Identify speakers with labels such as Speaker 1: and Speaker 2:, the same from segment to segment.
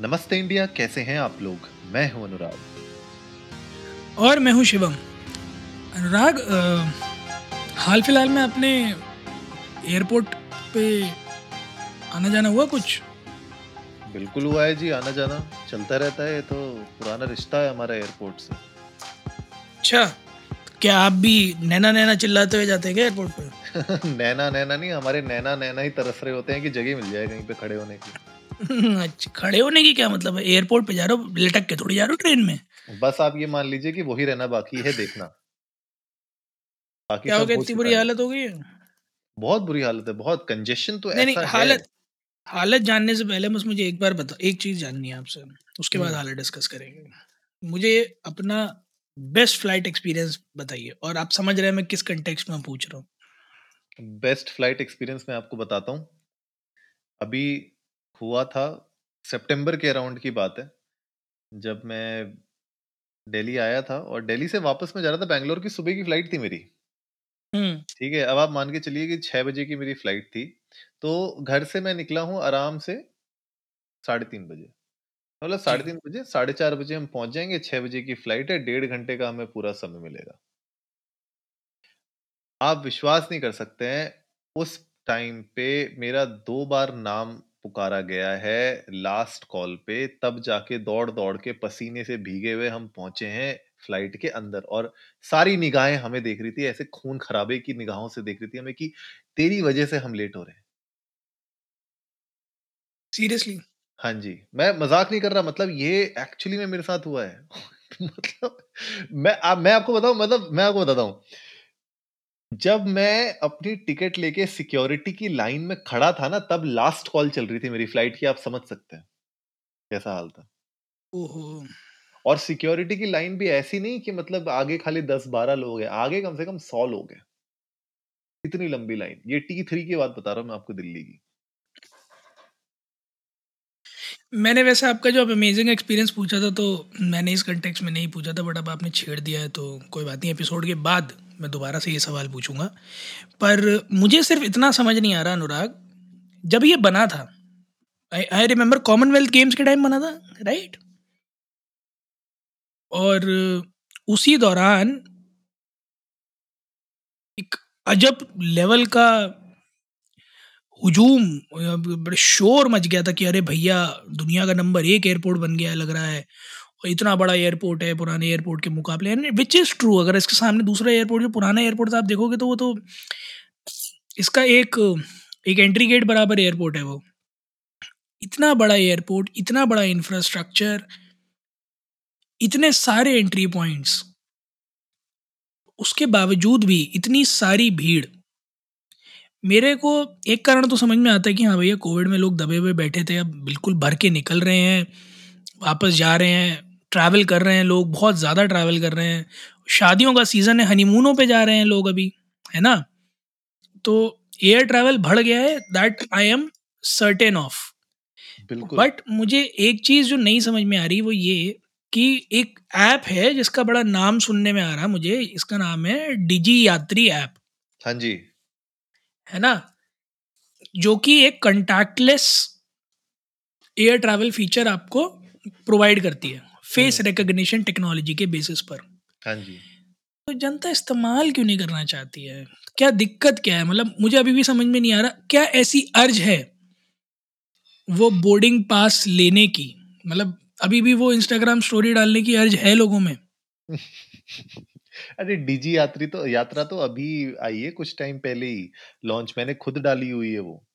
Speaker 1: नमस्ते इंडिया कैसे हैं आप लोग? मैं हूँ अनुराग।
Speaker 2: और मैं हूँ शिवम। अनुराग हाल फ़िलहाल में अपने एयरपोर्ट पे आना जाना हुआ कुछ?
Speaker 1: बिल्कुल हुआ है जी आना जाना चलता रहता है तो पुराना रिश्ता है हमारा एयरपोर्ट से।
Speaker 2: अच्छा क्या आप भी नैना नैना चिल्लाते हुए जाते हैं क्या एयरपोर्ट पे?
Speaker 1: नैना नैना नहीं हमारे नैना नैना ही तरस रहे होते हैं कि जगह मिल जाए कहीं पे खड़े होने की।
Speaker 2: अच्छा खड़े होने की क्या मतलब है? एयरपोर्ट पे जा रहे हो लटक के थोड़ी जा रहे हो ट्रेन में?
Speaker 1: बस आप ये मान लीजिए कि वही रहना बाकी है देखना। बाकी
Speaker 2: क्या हो गया? इतनी बुरी हालत हो गई है?
Speaker 1: बहुत बुरी हालत है बहुत कंजेशन तो
Speaker 2: नहीं नहीं
Speaker 1: ऐसा है।
Speaker 2: हालत हालत जानने से पहले बस मुझे एक बार बता एक चीज़ जाननी है आपसे। उसके बाद
Speaker 1: हम्म।
Speaker 2: हालत डिस्कस करेंगे। मुझे अपना बेस्ट फ़्लाइट एक्सपीरियंस बताइए और आप समझ रहे हैं मैं किस कंटेक्स्ट में पूछ रहा हूँ।
Speaker 1: बेस्ट फ़्लाइट एक्सपीरियंस मैं आपको बताता हूँ। अभी हुआ था सितंबर के अराउंड की बात है जब मैं दिल्ली आया था और दिल्ली से वापस मैं जा रहा था बैंगलोर की सुबह की फ़्लाइट थी मेरी।
Speaker 2: हम्म
Speaker 1: ठीक है अब आप मान के चलिए कि छह बजे की मेरी फ़्लाइट थी तो घर से मैं निकला हूँ आराम से साढ़े तीन बजे। मतलब साढ़े तीन बजे साढ़े चार बजे हम पहुँच जाएँगे छह बजे की फ़्लाइट है डेढ़ घंटे का हमें पूरा समय मिलेगा। आप विश्वास नहीं कर सकते हैं उस टाइम पे मेरा दो बार नाम पुकारा गया है लास्ट कॉल पे तब जाके दौड़ दौड़ के पसीने से भीगे हुए हम पहुँचे हैं फ़्लाइट के अंदर और सारी निगाहें हमें देख रही थी ऐसे खून खराबे की निगाहों से देख रही थी हमें कि तेरी वजह से हम लेट हो रहे हैं।
Speaker 2: सीरियसली
Speaker 1: हाँ जी मैं मज़ाक नहीं कर रहा मतलब ये एक्चुअली में मेरे साथ हुआ है। मतलब मैं आप मैं आपको बताऊँ मतलब मैं आपको बताता हूँ। जब मैं अपनी टिकट लेके सिक्योरिटी की लाइन में खड़ा था ना तब लास्ट कॉल चल रही थी मेरी फ़्लाइट की आप समझ सकते हैं। कैसा हाल था?
Speaker 2: ओहो।
Speaker 1: और सिक्योरिटी की लाइन भी ऐसी नहीं कि मतलब आगे खाली दस बारह लोग हैं आगे कम से कम सौ लोग हैं। इतनी लंबी लाइन। ये टी थ्री की बात बता रहा हूँ मैं आपको दिल्ली की।
Speaker 2: मैंने वैसे आपका जो अब अमेजिंग एक्सपीरियंस पूछा था तो मैंने इस कंटेक्स्ट में नहीं पूछा था बट अब आपने छेड़ दिया है तो कोई बात नहीं एपिसोड के बाद मैं दोबारा से ये सवाल पूछूँगा। पर मुझे सिर्फ़ इतना समझ नहीं आ रहा अनुराग, जब ये बना था आई रिमेम्बर कॉमनवेल्थ गेम्स के टाइम बना था राइट और उसी दौरान एक अजब लेवल का हुजूम, बड़े शोर मच गया था कि अरे भैया, दुनिया का नंबर एक एयरपोर्ट बन गया लग रहा है। इतना बड़ा एयरपोर्ट है, पुराने एयरपोर्ट के मुकाबले विच इज़ ट्रू अगर इसके सामने दूसरा एयरपोर्ट, जो पुराना एयरपोर्ट था, आप देखोगे तो वो तो इसका एक एक एंट्री गेट बराबर एयरपोर्ट है वो। इतना बड़ा एयरपोर्ट, इतना बड़ा इंफ्रास्ट्रक्चर इतने सारे एंट्री पॉइंट्स उसके बावजूद भी इतनी सारी भीड़। मेरे को एक कारण तो समझ में आता है कि हाँ भैया कोविड में लोग दबे हुए बैठे थे, अब बिल्कुल भर के निकल रहे हैं, वापस जा रहे हैं ट्रैवल कर रहे हैं लोग बहुत ज़्यादा ट्रैवल कर रहे हैं। शादियों का सीज़न है हनीमूनों पे जा रहे हैं लोग अभी है ना? तो एयर ट्रैवल बढ़ गया है that I am certain of but मुझे एक चीज़ जो नहीं समझ में आ रही वो ये कि एक ऐप है जिसका बड़ा नाम सुनने में आ रहा है मुझे इसका नाम है डिजी यात्री ऐप
Speaker 1: हाँ जी।
Speaker 2: है ना? जो कि एक कंटैक्टलेस एयर ट्रैवल फीचर आपको प्रोवाइड करती है। फेस रिकग्निशन टेक्नोलॉजी के बेसिस पर।
Speaker 1: हाँ जी।
Speaker 2: तो जनता इस्तेमाल क्यों नहीं करना चाहती है? क्या दिक्कत क्या है? मतलब मुझे अभी भी समझ में नहीं आ रहा क्या ऐसी अर्ज़ है वो बोर्डिंग पास लेने की? मतलब अभी भी वो इंस्टाग्राम स्टोरी डालने की अर्ज़ है लोगों में?
Speaker 1: अरे डीजी यात्री तो यात्रा तो अभी आई है कुछ टाइम पहले ही। लॉन्च मैंने खुद डाली हुई है वो।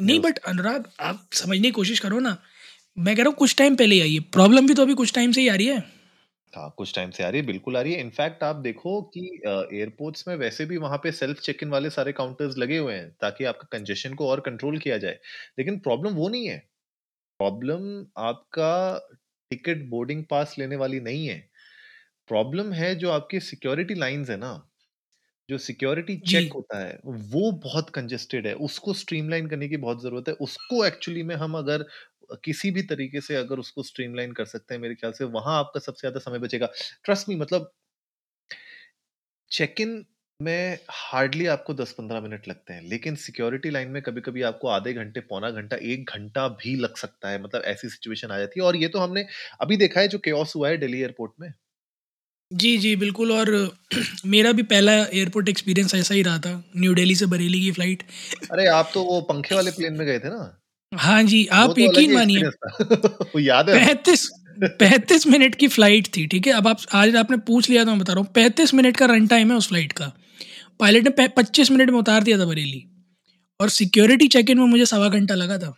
Speaker 2: नहीं बट अनुराग आप समझने की कोशिश करो ना। मैं कह रहा हूँ कुछ टाइम पहले ही आई है। प्रॉब्लम भी तो अभी कुछ टाइम से ही आ रही है।
Speaker 1: हाँ कुछ टाइम से आ रही है बिल्कुल आ रही है। इनफैक्ट आप देखो कि एयरपोर्ट्स में वैसे भी वहाँ पे सेल्फ चेक इन वाले सारे काउंटर्स लगे हुए हैं ताकि आपका कंजेशन को और कंट्रोल किया जाए। लेकिन प्रॉब्लम वो नहीं है। प्रॉब्लम आपका टिकट बोर्डिंग पास लेने वाली नहीं है। प्रॉब्लम है जो आपकी सिक्योरिटी लाइंस है ना जो सिक्योरिटी चेक होता है वो बहुत कंजेस्टेड है। उसको स्ट्रीमलाइन करने की बहुत ज़रूरत है। उसको एक्चुअली में हम अगर किसी भी तरीके से अगर उसको स्ट्रीमलाइन कर सकते हैं मेरे ख्याल से वहाँ आपका सबसे ज़्यादा समय बचेगा ट्रस्ट मी मतलब चेक इन मैं हार्डली आपको 10-15 मिनट लगते हैं, लेकिन सिक्योरिटी लाइन में कभी-कभी आपको आधे घंटे, पौना घंटा, 1 घंटा भी लग सकता है। मतलब ऐसी सिचुएशन आ जाती है और ये तो हमने अभी देखा है जो केओस हुआ है दिल्ली एयरपोर्ट में।
Speaker 2: जी, जी, बिल्कुल और मेरा भी पहला एयरपोर्ट एक्सपीरियंस ऐसा ही रहा था, न्यू दिल्ली से बरेली की फ़्लाइट।
Speaker 1: अरे! आप तो वो पंखे वाले प्लेन में गए थे ना?
Speaker 2: हाँ जी, आप
Speaker 1: तो
Speaker 2: यकीन मानिए।
Speaker 1: याद है।
Speaker 2: 35 35 मिनट की फ़्लाइट थी, ठीक है? अब आप आज आपने पूछ लिया तो मैं बता रहा हूँ, 35 मिनट का रन टाइम है उस फ़्लाइट का। पायलट ने पच्चीस मिनट में उतार दिया था बरेली और सिक्योरिटी चेक इन में मुझे सवा घंटा लगा था।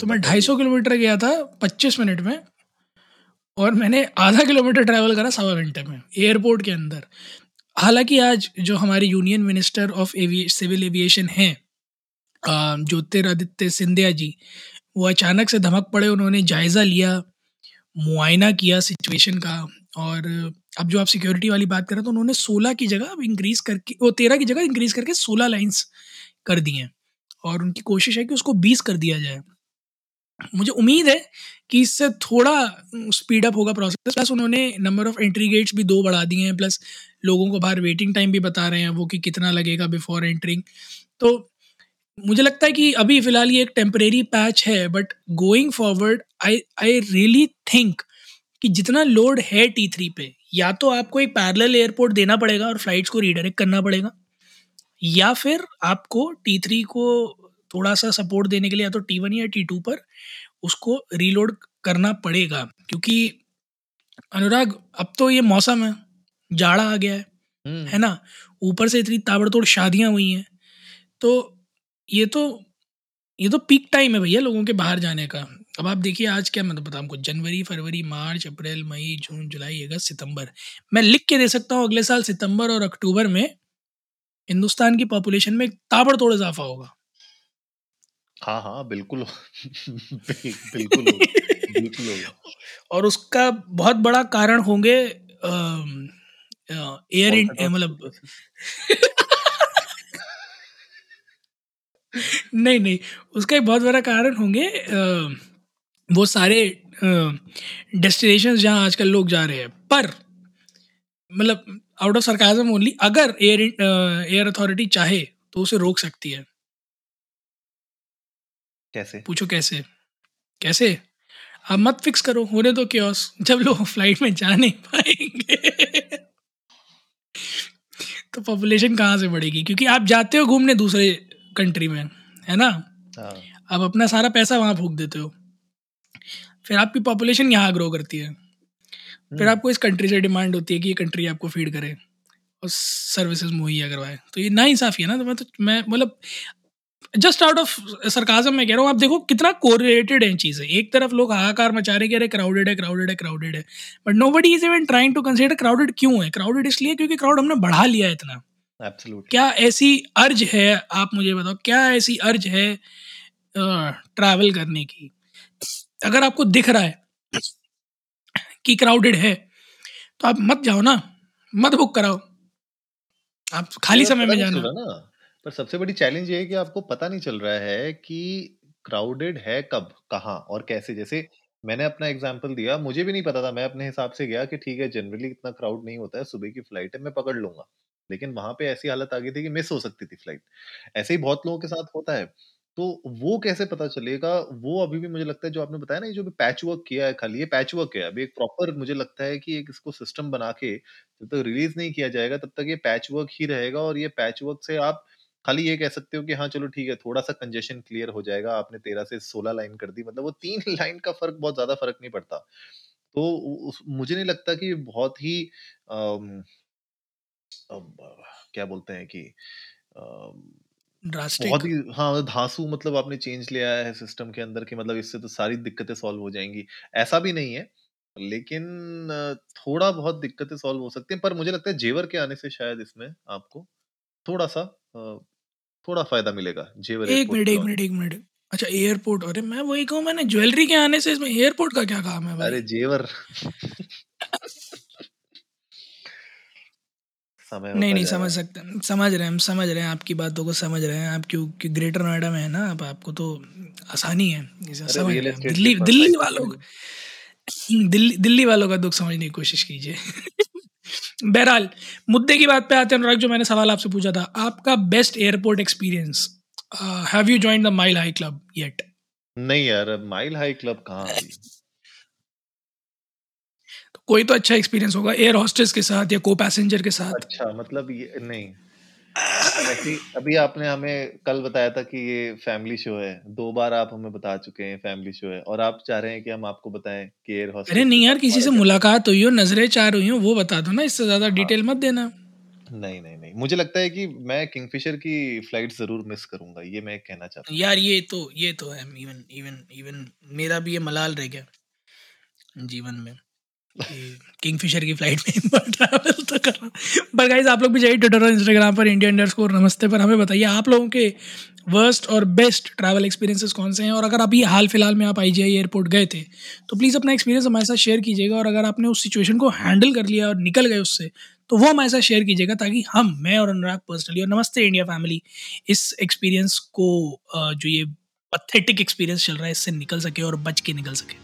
Speaker 2: तो मैं
Speaker 1: ढाई
Speaker 2: सौ किलोमीटर गया था 25 मिनट में और मैंने आधा किलोमीटर ट्रैवल करा सवा घंटे में, एयरपोर्ट के अंदर। हालाँकि आज जो हमारी यूनियन मिनिस्टर ऑफ़ एवी सिविल एविएशन हैं ज्योतिरादित्य सिंधिया जी, वो अचानक से धमक पड़े, उन्होंने जायज़ा लिया, मुआयना किया सिचुएशन का। और अब जो आप सिक्योरिटी वाली बात कर तो उन्होंने 16 की जगह अब इंक्रीज़ करके वो 13 की जगह इंक्रीज़ करके 16 लाइन्स कर दी हैं। और उनकी कोशिश है कि उसको 20 कर दिया जाए। मुझे उम्मीद है कि इससे थोड़ा स्पीड अप होगा प्रोसेस प्लस उन्होंने नंबर ऑफ़ एंट्री गेट्स भी दो बढ़ा दिए हैं प्लस लोगों को बाहर वेटिंग टाइम भी बता रहे हैं वो कि कितना लगेगा बिफोर एंट्रिंग तो मुझे लगता है कि अभी फ़िलहाल ये एक टेम्परेरी पैच है but going forward I I really think कि जितना लोड है टी थ्री पे, या तो आपको एक पैरल एयरपोर्ट देना पड़ेगा और फ्लाइट्स को रीडायरेक्ट करना पड़ेगा या फिर आपको टी थ्री को थोड़ा-सा सपोर्ट देने के लिए या तो टी वन या टी टू पर उसको रीलोड करना पड़ेगा क्योंकि अनुराग अब तो ये मौसम है, जाड़ा आ गया है, है ना? ऊपर से इतनी ताबड़तोड़ शादियाँ हुई हैं, तो ये तो ये तो पीक टाइम है भैया लोगों के बाहर जाने का। अब आप देखिए आज क्या मैं तो बताऊँ आपको जनवरी, फरवरी, मार्च, अप्रैल, मई, जून, जुलाई, अगस्त, सितंबर। मैं लिख के दे सकता हूँ अगले साल सितंबर और अक्टूबर में हिंदुस्तान की पॉपुलेशन में एक ताबड़तोड़ इज़ाफ़ा होगा।
Speaker 1: हाँ, हाँ, बिल्कुल बिल्कुल बिल्कुल
Speaker 2: और उसका बहुत बड़ा कारण होंगे एयर मतलब। नहीं, नहीं, उसका एक बहुत बड़ा कारण होंगे वो सारे डेस्टिनेशंस जहाँ आजकल लोग जा रहे हैं। पर मतलब आउट ऑफ़ सरकाज़म ओनली अगर एयर एयर अथॉरिटी चाहे तो उसे रोक सकती है।
Speaker 1: कैसे?
Speaker 2: पूछो कैसे? कैसे? अब मत फिक्स करो, होने दो केओस जब लोग फ़्लाइट में जा नहीं पाएँगे तो पॉपुलेशन कहाँ से बढ़ेगी? क्योंकि आप जाते हो घूमने दूसरे कंट्री में, है ना?
Speaker 1: हाँ।
Speaker 2: आप अपना सारा पैसा वहाँ फूक देते हो। फिर आपकी पॉपुलेशन यहाँ ग्रो करती है। फिर आपको इस कंट्री से डिमांड होती है कि ये कंट्री आपको फ़ीड करे और सर्विसेज़ मुहैया करवाए। तो ये नाइंसाफ़ी है ना, तो मैं तो मैं मतलब जस्ट आउट ऑफ़ सरकाज़म मैं कह रहा हूँ, आप देखो कितना कोरिलेटेड है चीज़ें। एक तरफ़ लोग हाहाकार मचा रहे हैं कि अरे क्राउडेड है, क्राउडेड है, क्राउडेड है। But nobody is even trying to consider crowded क्यों है? क्राउडेड इसलिए क्योंकि क्राउड हमने बढ़ा लिया है इतना।
Speaker 1: एब्सोल्यूटली।
Speaker 2: क्या ऐसी अर्ज़ है आप मुझे बताओ, क्या ऐसी अर्ज़ है ट्रैवल करने की? अगर आपको दिख रहा है कि क्राउडेड है, तो आप मत जाओ ना, मत बुक कराओ। आप खाली समय में जाना।
Speaker 1: ना, पर सबसे बड़ी चैलेंज ये है कि आपको पता नहीं चल रहा है कि क्राउडेड है कब, कहाँ और कैसे? जैसे मैंने अपना एग्ज़ाम्पल दिया, मुझे भी नहीं पता था, मैं अपने हिसाब से गया कि ठीक है जनरली इतना क्राउड नहीं होता है, सुबह की फ़्लाइट है, मैं पकड़ लूँगा। लेकिन वहाँ पे ऐसी हालत आ गई थी कि मिस हो सकती थी फ़्लाइट। ऐसे ही बहुत लोगों के साथ होता है। तो वो कैसे पता चलेगा, वो अभी भी मुझे लगता है जो आपने बताया ना ये जो भी पैच वर्क किया है खाली, ये पैच वर्क है। अभी एक प्रॉपर मुझे लगता है कि एक इसको सिस्टम बना के जब तक रिलीज़ नहीं किया जाएगा, तब तक ये पैच वर्क ही रहेगा और ये पैच वर्क से आप खाली ये कह सकते हो कि हाँ, चलो ठीक है, थोड़ा-सा कंजेशन क्लियर हो जाएगा। आपने 13 से 16 लाइन कर दी, मतलब वो तीन लाइन का फ़र्क बहुत ज़्यादा फ़र्क नहीं पड़ता। तो मुझे नहीं लगता कि बहुत ही अब क्या बोलते हैं कि अम, बहुत
Speaker 2: ड्रास्टिक
Speaker 1: ही हाँ, धांसू मतलब आपने चेंज ले आया है सिस्टम के अंदर कि मतलब इससे तो सारी दिक्कतें सॉल्व हो जाएँगी। ऐसा भी नहीं है, लेकिन थोड़ा बहुत दिक्कतें सॉल्व हो सकती हैं, पर मुझे लगता है जेवर के आने से शायद इसमें आपको थोड़ा-सा अ, थोड़ा फ़ायदा मिलेगा, जेवर
Speaker 2: एक
Speaker 1: एयरपोर्ट
Speaker 2: मिनट, एक
Speaker 1: लॉन्च
Speaker 2: मिनट, एक मिनट। अच्छा एयरपोर्ट अरे मैं वही कहूँ मैंने ज्वेलरी के आने से इसमें एयरपोर्ट का क्या काम है
Speaker 1: अरे जेवर समय
Speaker 2: नहीं,
Speaker 1: होता
Speaker 2: नहीं समझ सकते समझ रहे हैं हम समझ रहे हैं आपकी बातों को समझ रहे हैं। आप क्योंकि ग्रेटर नोएडा में है ना आप आपको तो आसानी है, समझ दिल्ली दिल्ली वालों। दिल्ली दिल्ली वालों का दुःख समझने की कोशिश कीजिए। बहरहाल मुद्दे की बात पे आते हैं अनुराग जो मैंने सवाल आपसे पूछा था। आपका best airport experience have you join the mile high club yet
Speaker 1: नहीं यार माइल हाई क्लब कहाँ
Speaker 2: कोई तो अच्छा एक्सपीरियंस होगा एयर हॉस्टेस के साथ या को पैसेंजर के साथ।
Speaker 1: अच्छा मतलब ये नहीं। वैसे अभी आपने हमें कल बताया था कि ये फैमिली शो है। दो बार आप हमें बता चुके हैं फैमिली शो है। और आप चाह रहे हैं कि हम आपको बताएँ कि एयर हॉस्टेस
Speaker 2: अरे नहीं यार किसी से मुलाकात हुई हो नज़रें चार हुई हो वो बता दो ना इससे ज़्यादा
Speaker 1: हाँ।
Speaker 2: डिटेल मत देना।
Speaker 1: नहीं नहीं नहीं। मुझे लगता है कि मैं किंगफिशर की फ़्लाइट ज़रूर मिस करूँगा ये मैं कहना चाहता हूँ।
Speaker 2: यार ये तो ये तो है इवन इवन इवन मेरा भी ये मलाल रह गया जीवन में। किंगफिशर की फ़्लाइट में ट्रैवल तो कर रहा पर गाइज़ आप लोग भी जाइए ट्विटर और इंस्टाग्राम पर इंडिया इंडर स्कोर नमस्ते पर। हमें बताइए, आप लोगों के वर्स्ट और बेस्ट ट्रैवल एक्सपीरियंसेस कौन से हैं? और अगर अभी हाल फ़िलहाल में आप आई एयरपोर्ट गए थे तो प्लीज़ अपना एक्सपीरियंस हमारे साथ शेयर कीजिएगा। और अगर आपने उस सिचुएशन को हैंडल कर लिया और निकल गए उससे तो वो हमारे साथ शेयर कीजिएगा ताकि हम, मैं और अनुराग पर्सनली और नमस्ते इंडिया फैमिली इस एक्सपीरियंस को जो ये पथेटिक एक्सपीरियंस चल रहा है, इससे निकल सके और बच के निकल सके।